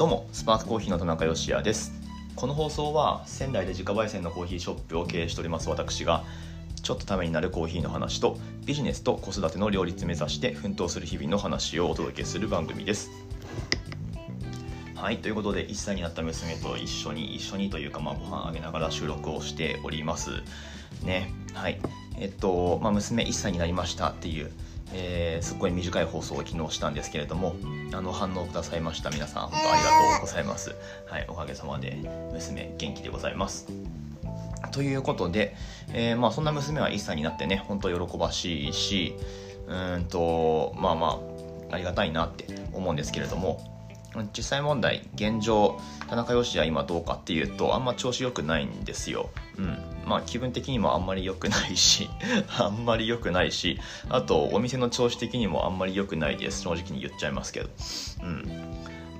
どうもスパークコーヒーの田中芳也です。この放送は仙台で自家焙煎のコーヒーショップを経営しております私がちょっとためになるコーヒーの話とビジネスと子育ての両立目指して奮闘する日々の話をお届けする番組です。はいということで1歳になった娘と一緒に一緒にというかまあご飯あげながら収録をしております。ねはい。えっと、まあ、娘1歳になりましたっていうえー、すっごい短い放送を昨日したんですけれどもあの反応くださいました皆さん本当ありがとうございます。はいおかげさまで娘元気でございます。ということで、えー、まあそんな娘は1歳になってね本当喜ばしいしうんとまあまあありがたいなって思うんですけれども実際問題現状田中芳也今どうかっていうとあんま調子良くないんですよ。うん。まあ気分的にもあんまり良くないし あんまり良くないしあとお店の調子的にもあんまり良くないです。正直に言っちゃいますけど。うん。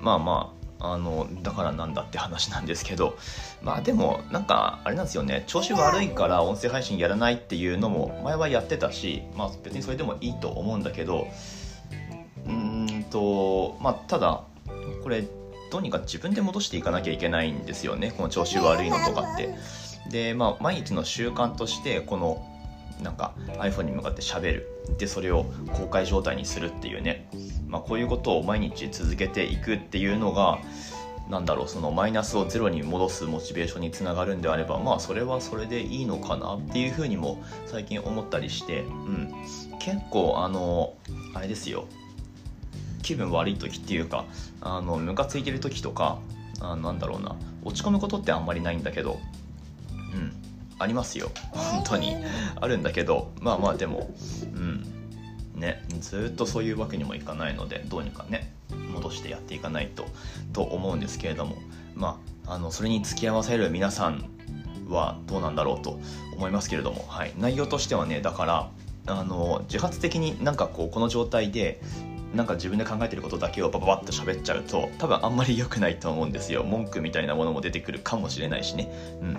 まあまああのだからなんだって話なんですけど。まあでもなんかあれなんですよね。調子悪いから音声配信やらないっていうのも前はやってたしまあ別にそれでもいいと思うんだけどうーんとまあただれどうにか自分で戻していかなきゃいけないんですよね。この調子悪いのとかって。でまあ毎日の習慣としてこのなんか iPhone に向かってしゃべる。でそれを公開状態にするっていうね、まあ、こういうことを毎日続けていくっていうのがなんだろうそのマイナスをゼロに戻すモチベーションにつながるんであればまあそれはそれでいいのかなっていうふうにも最近思ったりして、うん、結構あのあれですよ。気分悪い時っていうかあのムカついてる時とかあなんだろうな。落ち込むことってあんまりないんだけどうん。ありますよ。本当に。あるんだけどまあまあでもうん。ね。ずっとそういうわけにもいかないのでどうにかね戻してやっていかないとと思うんですけれども。まああのそれに付き合わせる皆さんはどうなんだろうと思いますけれども、はい、内容としてはねだからあの自発的になんかこうこの状態でなんか自分で考えてることだけをバババッと喋っちゃうと多分あんまり良くないと思うんですよ。文句みたいなものも出てくるかもしれないしね。うん。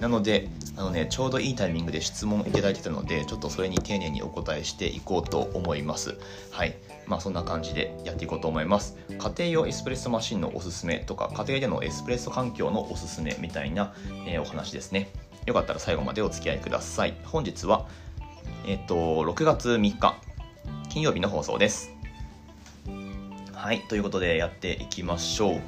なのであのねちょうどいいタイミングで質問いただいてたのでちょっとそれに丁寧にお答えしていこうと思います。はい。まあそんな感じでやっていこうと思います。家庭用エスプレッソマシンのおすすめとか家庭でのエスプレッソ環境のおすすめみたいな、えー、お話ですね。よかったら最後までお付き合いください。本日はえっ、と6月3日金曜日の放送です。はい、ということでやっていきましょう。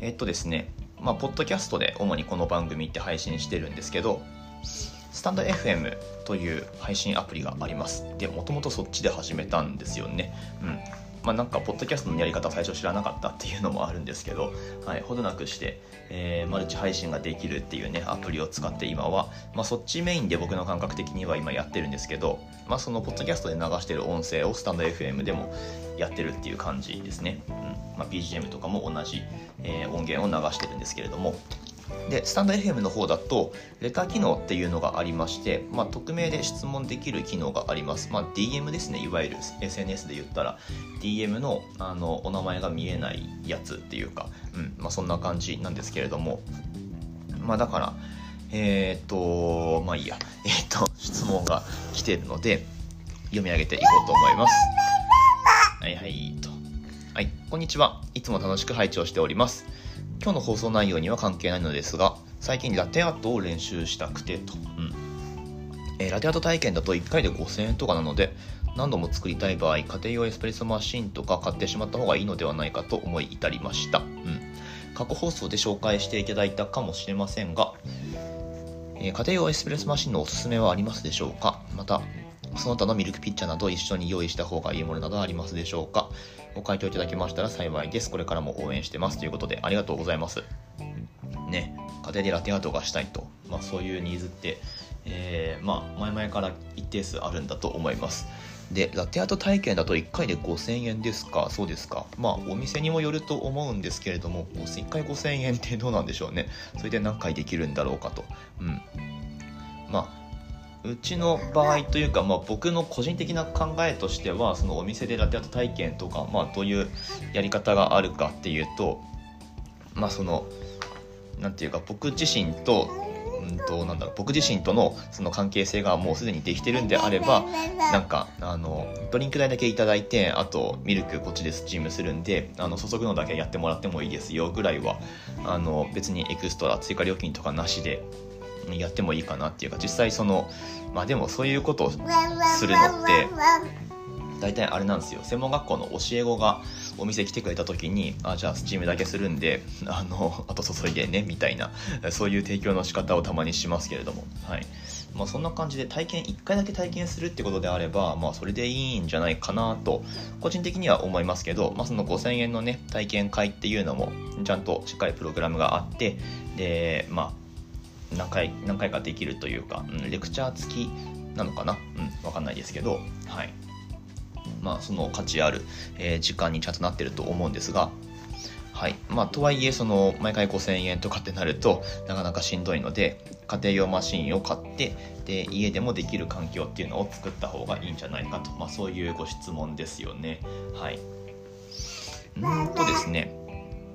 えっとですね、まあ、ポッドキャストで主にこの番組って配信してるんですけど、スタンド FM という配信アプリがあります。で、もともとそっちで始めたんですよね。うん。まあ、なんか、ポッドキャストのやり方最初知らなかったっていうのもあるんですけど、はい、ほどなくして、えー、マルチ配信ができるっていうね、アプリを使って今は、まあ、そっちメインで僕の感覚的には今やってるんですけど、まあ、そのポッドキャストで流してる音声をスタンド FM でもやってるっていう感じですね。うん。まあ、BGM とかも同じ、えー、音源を流してるんですけれども、でスタンド FM の方だとレター機能っていうのがありまして、まあ、匿名で質問できる機能があります、まあ、DM ですね。いわゆる SNS で言ったら DM のあのお名前が見えないやつっていうか、うん。まあ、そんな感じなんですけれども、まあ、だからえっ、とまあいいや。えっ、と質問が来てるので読み上げていこうと思います。はいはいとはいこんにちはいつも楽しく拝聴しております今日の放送内容には関係ないのですが、最近ラテアートを練習したくてと。うんえー、ラテアート体験だと1回で5000円とかなので、何度も作りたい場合、家庭用エスプレッソマシンとか買ってしまった方がいいのではないかと思い至りました。うん。過去放送で紹介していただいたかもしれませんが、えー、家庭用エスプレッソマシンのおすすめはありますでしょうか？また、その他のミルクピッチャーなど一緒に用意した方がいいものなどありますでしょうか？ご回答いただけましたら幸いです。これからも応援してます。ということで、ありがとうございます。ね、家庭でラテアートがしたいと、まあ、そういうニーズって、えー、まあ、前々から一定数あるんだと思います。で、ラテアート体験だと1回で5000円ですか？そうですか。まあ、お店にもよると思うんですけれども、1回5000円ってどうなんでしょうね。それで何回できるんだろうかと。うん。まあ、うちの場合というか、まあ、僕の個人的な考えとしてはそのお店でラテアート体験とか、まあ、どういうやり方があるかっていうとまあそのなんていうか僕自身とうんとなんだろう僕自身とのその関係性がもうすでにできてるんであればなんかあのドリンク代だけいただいてあとミルクこっちでスチームするんであの注ぐのだけやってもらってもいいですよぐらいはあの別にエクストラ追加料金とかなしでやってもいいかなっていうか実際そのまあでもそういうことをするのって大体あれなんですよ。専門学校の教え子がお店来てくれた時にあじゃあスチームだけするんであのあと注いでねみたいなそういう提供の仕方をたまにしますけれども。はい。まあ、そんな感じで体験1回だけ体験するってことであれば、まあ、それでいいんじゃないかなと個人的には思いますけど、まあ、その5000円のね体験会っていうのもちゃんとしっかりプログラムがあってでまあ何回何回かできるというか、うん、レクチャー付きなのかな？うん分かんないですけどはい。まあ、その価値ある、えー、時間にちゃんとなってると思うんですが、はい。まあ、とはいえその毎回5000円とかってなるとなかなかしんどいので家庭用マシンを買ってで家でもできる環境っていうのを作った方がいいんじゃないかと、まあ、そういうご質問ですよね。はい。うんとですね。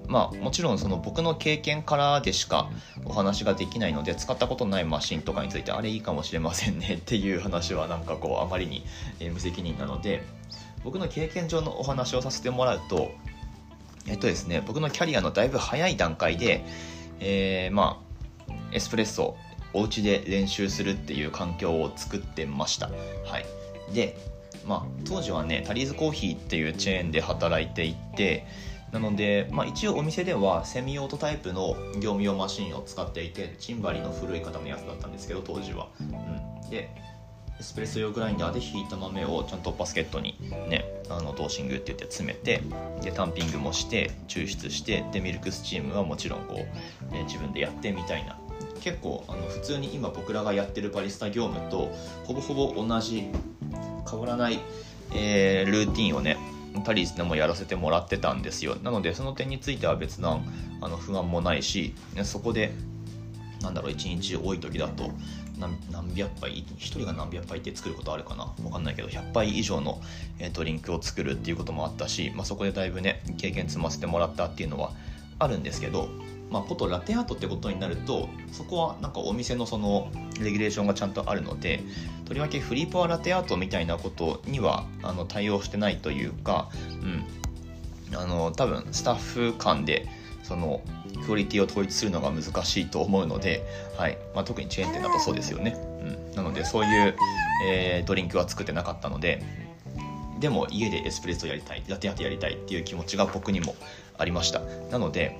まあもちろんその僕の経験からでしかお話ができないので使ったことないマシンとかについてあれいいかもしれませんね っていう話はなんかこうあまりに無責任なので僕の経験上のお話をさせてもらうとえっとですね僕のキャリアのだいぶ早い段階で、えー、まあエスプレッソお家で練習するっていう環境を作ってました。はい。でまあ当時はねタリーズコーヒーっていうチェーンで働いていてなので、まあ、一応お店ではセミオートタイプの業務用マシンを使っていてチンバリの古い方のやつだったんですけど当時は、うん、でエスプレッソ用グラインダーでひいた豆をちゃんとバスケットにねあのドーシングって言って詰めてでタンピングもして抽出してでミルクスチームはもちろんこう、ね、自分でやってみたいな。結構あの普通に今僕らがやってるバリスタ業務とほぼほぼ同じ変わらない、えー、ルーティンをねタリでもやらせてもらってたんですよ。なのでその点については別段あの不安もないしそこでなんだろう1日多い時だと何百杯1人が何百杯って作ることあるかな？分かんないけど100杯以上のドリンクを作るっていうこともあったし、まあ、そこでだいぶね経験積ませてもらったっていうのはあるんですけどまあ、ことラテアートってことになるとそこはなんかお店のそのレギュレーションがちゃんとあるのでとりわけフリーパワーラテアートみたいなことにはあの対応してないというか、うん、あの多分スタッフ間でそのクオリティを統一するのが難しいと思うので、はい。まあ、特にチェーン店だとそうですよね、うん、なのでそういう、えー、ドリンクは作ってなかったのででも家でエスプレッソやりたいラテアートやりたいっていう気持ちが僕にもありました。なので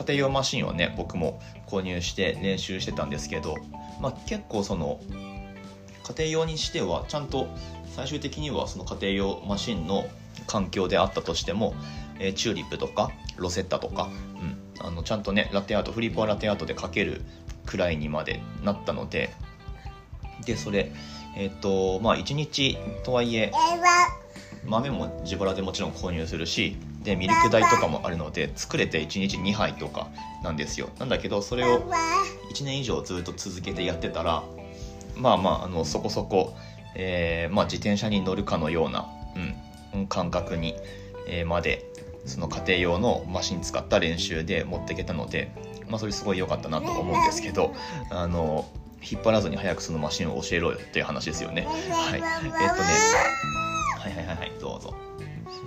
家庭用マシンをね僕も購入して練習してたんですけど、まあ、結構その家庭用にしてはちゃんと最終的にはその家庭用マシンの環境であったとしても、えー、チューリップとかロセッタとか、うん、あのちゃんとねラテアートフリーパーラテアートで描けるくらいにまでなったのででそれえっ、ー、とまあ1日とはいえ豆も自腹でもちろん購入するしでミルク代とかもあるので作れて1日2杯とかなんですよなんだけどそれを1年以上ずっと続けてやってたらまあまああのそこそこ、えーまあ、自転車に乗るかのような、うん、感覚に、えー、までその家庭用のマシン使った練習で持っていけたので、まあ、それすごい良かったなと思うんですけどあの引っ張らずに早くそのマシンを教えろよっていう話ですよね。はい、えっ、とねはいはいはいはいどうぞ。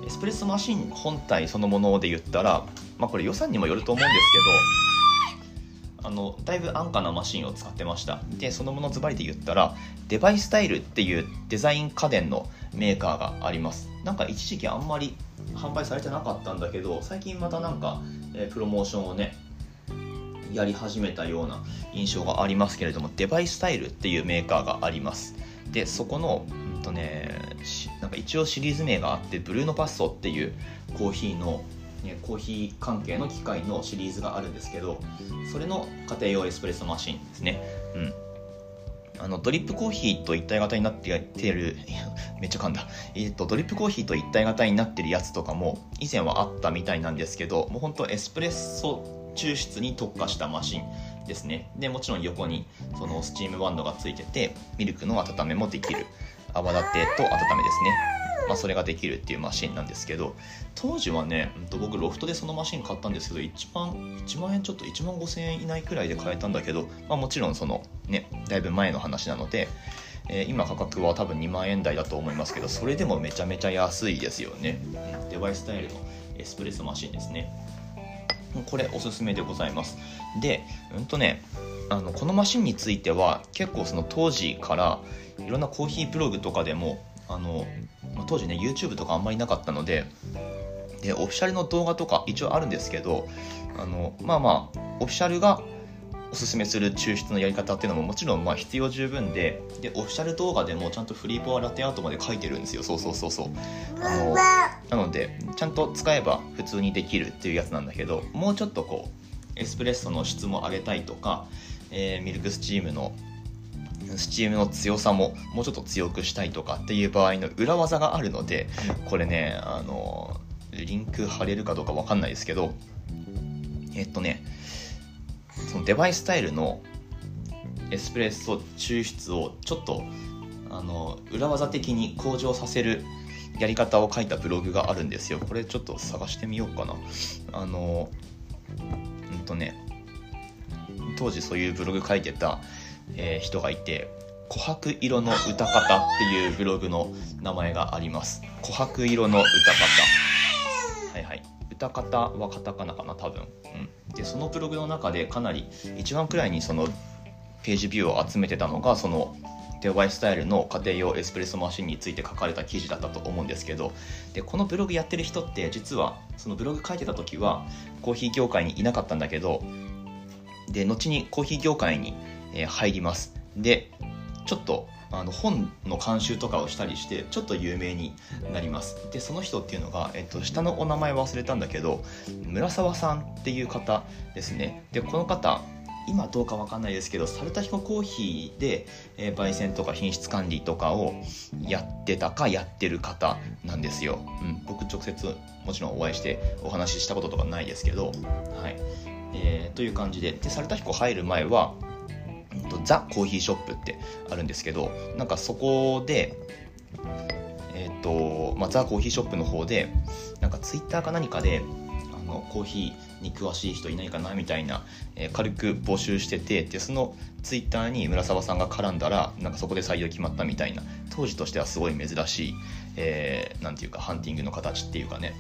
エスプレッソマシン本体そのもので言ったら、まあ、これ予算にもよると思うんですけどあのだいぶ安価なマシンを使ってました。でそのものズバリで言ったらデバイスタイルっていうデザイン家電のメーカーがあります。なんか一時期あんまり販売されてなかったんだけど最近またなんか、え、プロモーションをねやり始めたような印象がありますけれどもデバイスタイルっていうメーカーがあります。でそこのとねなんか一応シリーズ名があってブルーノパッソっていうコーヒーの、ね、コーヒー関係の機械のシリーズがあるんですけどそれの家庭用エスプレッソマシンですね。うん。あのドリップコーヒーと一体型になってる めっちゃ噛んだ、えーと、ドリップコーヒーと一体型になってるやつとかも以前はあったみたいなんですけどもう本当エスプレッソ抽出に特化したマシンですね。でもちろん横にそのスチームバンドがついててミルクの温めもできる。泡立てと温めですね。まあ、それができるっていうマシンなんですけど当時はね僕ロフトでそのマシン買ったんですけど1万 ,1 万円ちょっと1万5000円以内くらいで買えたんだけど、まあ、もちろんそのねだいぶ前の話なので、えー、今価格は多分2万円台だと思いますけどそれでもめちゃめちゃ安いですよね。デバイスタイルのエスプレッソマシンですね。これおすすめでございます。でうんとねあのこのマシンについては結構その当時からいろんなコーヒーブログとかでもあの、当時ね YouTube とかあんまりなかったのででオフィシャルの動画とか一応あるんですけどあのまあまあオフィシャルがおすすめする抽出のやり方っていうのももちろんまあ必要十分ででオフィシャル動画でもちゃんとフリーポアラテアートまで書いてるんですよ。そうそうそうそう。あのなのでちゃんと使えば普通にできるっていうやつなんだけどもうちょっとこうエスプレッソの質も上げたいとか、えー、ミルクスチームのスチームの強さももうちょっと強くしたいとかっていう場合の裏技があるのでこれねあのリンク貼れるかどうか分かんないですけどえっとねそのデバイスタイルのエスプレッソ抽出をちょっとあの裏技的に向上させるやり方を書いたブログがあるんですよ。これちょっと探してみようかな。あのうんとね当時そういうブログ書いてたえー、人がいて「琥珀色の歌方」っていうブログの名前があります。琥珀色の歌方。はいはい。歌方はカタカナかな多分、うん、でそのブログの中でかなり一番くらいにそのページビューを集めてたのがそのデバイスタイルの家庭用エスプレッソマシンについて書かれた記事だったと思うんですけどでこのブログやってる人って実はそのブログ書いてた時はコーヒー業界にいなかったんだけどで後にコーヒー業界にえ入ります。でちょっとあの本の監修とかをしたりしてちょっと有名になります。でその人っていうのが、えっと、下のお名前忘れたんだけど村沢さんっていう方ですね。でこの方今どうかわかんないですけどサルタヒココーヒーで、えー、焙煎とか品質管理とかをやってたかやってる方なんですよ、うん、僕直接もちろんお会いしてお話ししたこととかないですけどはい。えー、という感じで。でサルタヒコ入る前はザ・コーヒーショップってあるんですけどなんかそこでえっ、ー、と、まあ、ザ・コーヒーショップの方でなんかツイッターか何かであのコーヒーに詳しい人いないかなみたいな、えー、軽く募集しててでそのツイッターに村沢さんが絡んだらなんかそこで採用決まったみたいな。当時としてはすごい珍しい、えー、て言うかハンティングの形っていうかね。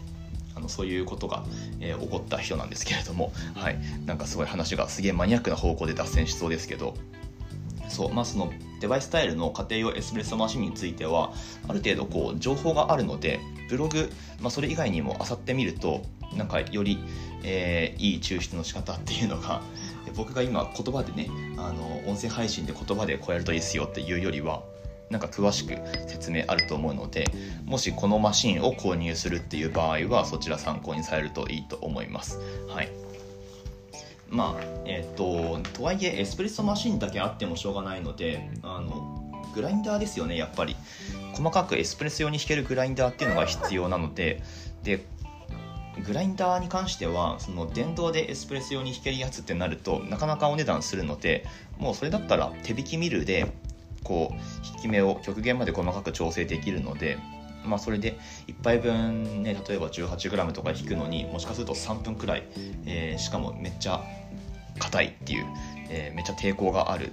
あのそういうことが、えー、起こった人なんですけれども、はい、なんかすごい話がすげえマニアックな方向で脱線しそうですけど。そうまあそのデバイスタイルの家庭用エスプレッソマシンについてはある程度こう情報があるのでブログ、まあ、それ以外にも漁ってみるとなんかより、えー、いい抽出の仕方っていうのが 僕が今言葉でねあの音声配信で言葉でこうやるといいですよっていうよりはなんか詳しく説明あると思うのでもしこのマシンを購入するっていう場合はそちら参考にされるといいと思います。はいまあえっ、ー、ととはいえエスプレッソマシンだけあってもしょうがないのであのグラインダーですよねやっぱり。細かくエスプレッソ用に弾けるグラインダーっていうのが必要なのででグラインダーに関してはその電動でエスプレッソ用に弾けるやつってなるとなかなかお値段するのでもうそれだったら手引きミルでこう引き目を極限まで細かく調整できるので、まあ、それで1杯分ね例えば 18g とか引くのにもしかすると3分くらい、えー、しかもめっちゃ硬いっていう、えー、めっちゃ抵抗がある。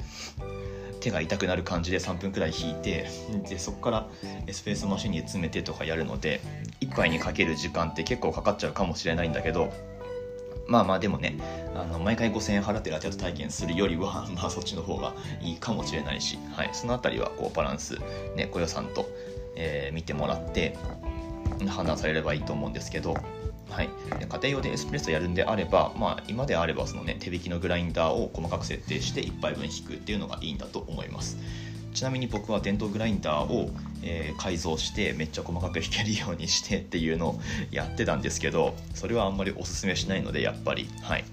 手が痛くなる感じで3分くらい引いてでそこからエスプレッソマシンに詰めてとかやるので1杯にかける時間って結構かかっちゃうかもしれないんだけどまあまあでもねあの毎回5000円払ってラテアート体験するよりは、まあ、そっちの方がいいかもしれないし、はい、その辺りはこうバランス、ね、ご予算と、えー、見てもらって判断されればいいと思うんですけど、はい、で家庭用でエスプレッソやるんであれば、まあ、今であればその、ね、手引きのグラインダーを細かく設定して1杯分引くっていうのがいいんだと思います。ちなみに僕は電動グラインダーを、えー、改造してめっちゃ細かく弾けるようにしてっていうのをやってたんですけどそれはあんまりおすすめしないのでやっぱり。はい。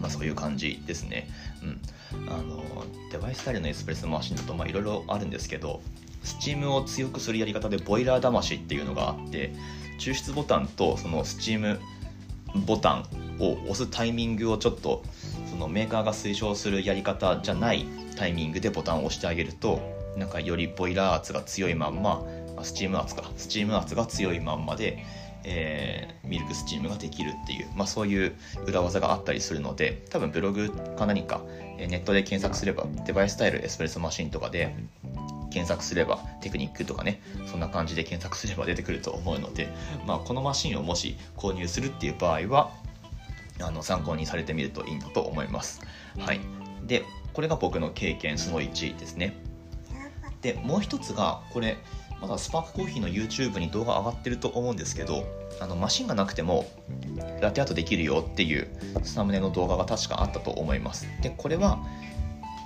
まあ、そういう感じですね、うん、あのデバイスタイルのエスプレッソマシンだといろいろあるんですけどスチームを強くするやり方でボイラー騙しっていうのがあって抽出ボタンとそのスチームボタンを押すタイミングをちょっとそのメーカーが推奨するやり方じゃないタイミングでボタンを押してあげるとなんかよりボイラー圧が強いまんまスチーム圧かスチーム圧が強いまんまで、えー、ミルクスチームができるっていう、まあ、そういう裏技があったりするので多分ブログか何かネットで検索すればデバイスタイルエスプレッソマシンとかで検索すればテクニックとかねそんな感じで検索すれば出てくると思うので、まあ、このマシンをもし購入するっていう場合はあの参考にされてみるといいんだと思います。はい、でこれが僕の経験その1ですね。でもう一つがこれまだスパークコーヒーの YouTube に動画上がってると思うんですけどあのマシンがなくてもラテアートできるよっていうサムネの動画が確かあったと思いますでこれは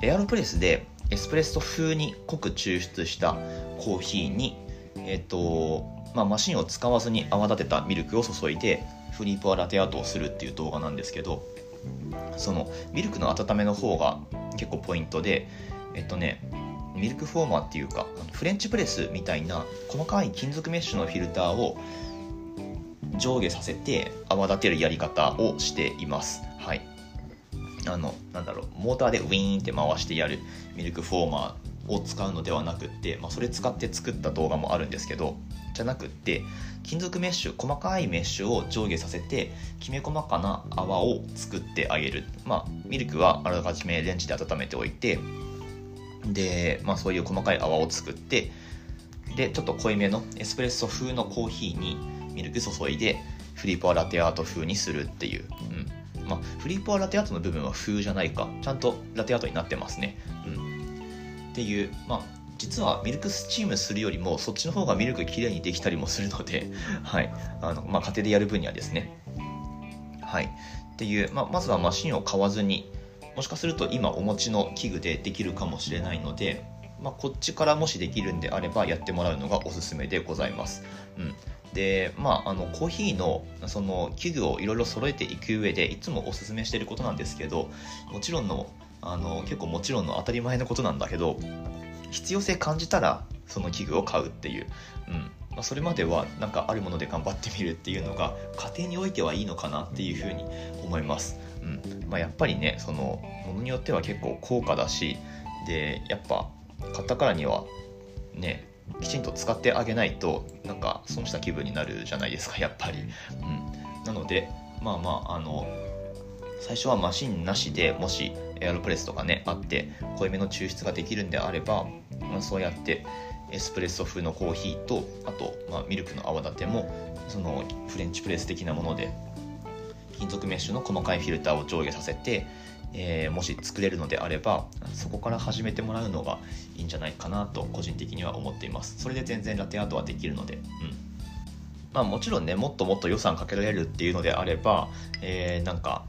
エアロプレスでエスプレッソ風に濃く抽出したコーヒーにえっ、とまあ、マシンを使わずに泡立てたミルクを注いでフリープアラテアートをするっていう動画なんですけどそのミルクの温めの方が結構ポイントでえっとねミルクフォーマーっていうかフレンチプレスみたいな細かい金属メッシュのフィルターを上下させて泡立てるやり方をしています。はい。あの、なんだろう、モーターでウィーンって回してやるミルクフォーマーを使うのではなくって、まあ、それ使って作った動画もあるんですけど、じゃなくって金属メッシュ細かいメッシュを上下させてきめ細かな泡を作ってあげる。まあミルクはあらかじめレンジで温めておいてで、まあ、そういう細かい泡を作ってでちょっと濃いめのエスプレッソ風のコーヒーにミルク注いでフリーパーラテアート風にするっていう、うん。まあ、フリーパーラテアートの部分は風じゃないか。ちゃんとラテアートになってますね、うん、っていうまあ実はミルクスチームするよりもそっちの方がミルクきれいにできたりもするので、はい。あのまあ、家庭でやる分にはですね。はい。っていう、まあ、まずはマシンを買わずにもしかすると今お持ちの器具でできるかもしれないので、まあ、こっちからもしできるんであればやってもらうのがおすすめでございます。うん、でまああのコーヒーのその器具をいろいろ揃えていく上でいつもおすすめしていることなんですけどもちろんのあの結構もちろんの当たり前のことなんだけど必要性感じたらその器具を買うっていう、うん。まあ、それまではなんかあるもので頑張ってみるっていうのが家庭においてはいいのかなっていうふうに思います。うん。まあ、やっぱりねそのものによっては結構高価だしでやっぱ買ったからにはねきちんと使ってあげないとなんか損した気分になるじゃないですかやっぱり、うん、なのでまあまああの最初はマシンなしでもしエアロプレスとかねあって濃いめの抽出ができるんであれば、まあ、そうやってエスプレッソ風のコーヒーとあと、まあ、ミルクの泡立てもそのフレンチプレス的なもので金属メッシュの細かいフィルターを上下させて、えー、もし作れるのであればそこから始めてもらうのがいいんじゃないかなと個人的には思っています。それで全然ラテアートはできるので、うん。まあ、もちろんねもっともっと予算かけられるっていうのであれば、えー、なんか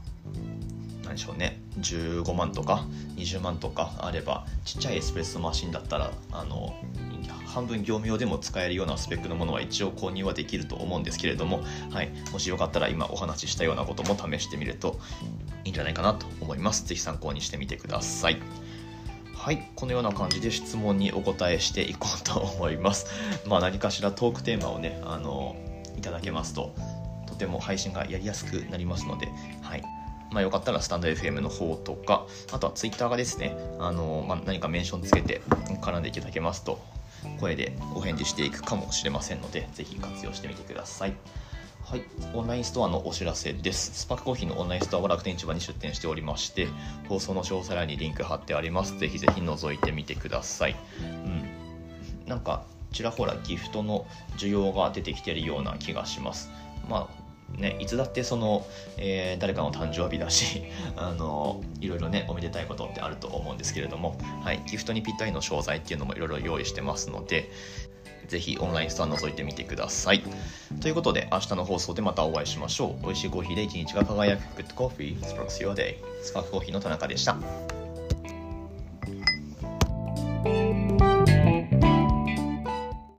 何でしょうね。15万とか20万とかあればちっちゃいエスプレッソマシンだったらあの半分業務用でも使えるようなスペックのものは一応購入はできると思うんですけれども、はい、もしよかったら今お話ししたようなことも試してみるといいんじゃないかなと思います。是非参考にしてみてください。はい、このような感じで質問にお答えしていこうと思います。まあ何かしらトークテーマをね、あのいただけますととても配信がやりやすくなりますので、はい、まあ、よかったらスタンド FM の方とか、あとは Twitter がですね、あのまあ、何かメンションつけて絡んでいただけますと声でお返事していくかもしれませんので、ぜひ活用してみてください。はい、オンラインストアのお知らせです。スパークコーヒーのオンラインストアは楽天市場に出店しておりまして、放送の詳細欄にリンク貼ってあります。ぜひぜひ覗いてみてください。うん。なんか、ちらほらギフトの需要が出てきてるような気がします。まあね、いつだってその、えー、誰かの誕生日だし あのいろいろねおめでたいことってあると思うんですけれども、はい、ギフトにぴったりの商材っていうのもいろいろ用意してますのでぜひオンラインストア覗いてみてください。ということで明日の放送でまたお会いしましょう。美味しいコーヒーで一日が輝く Good Coffee Sparks Your Day スパークコーヒーの田中でした。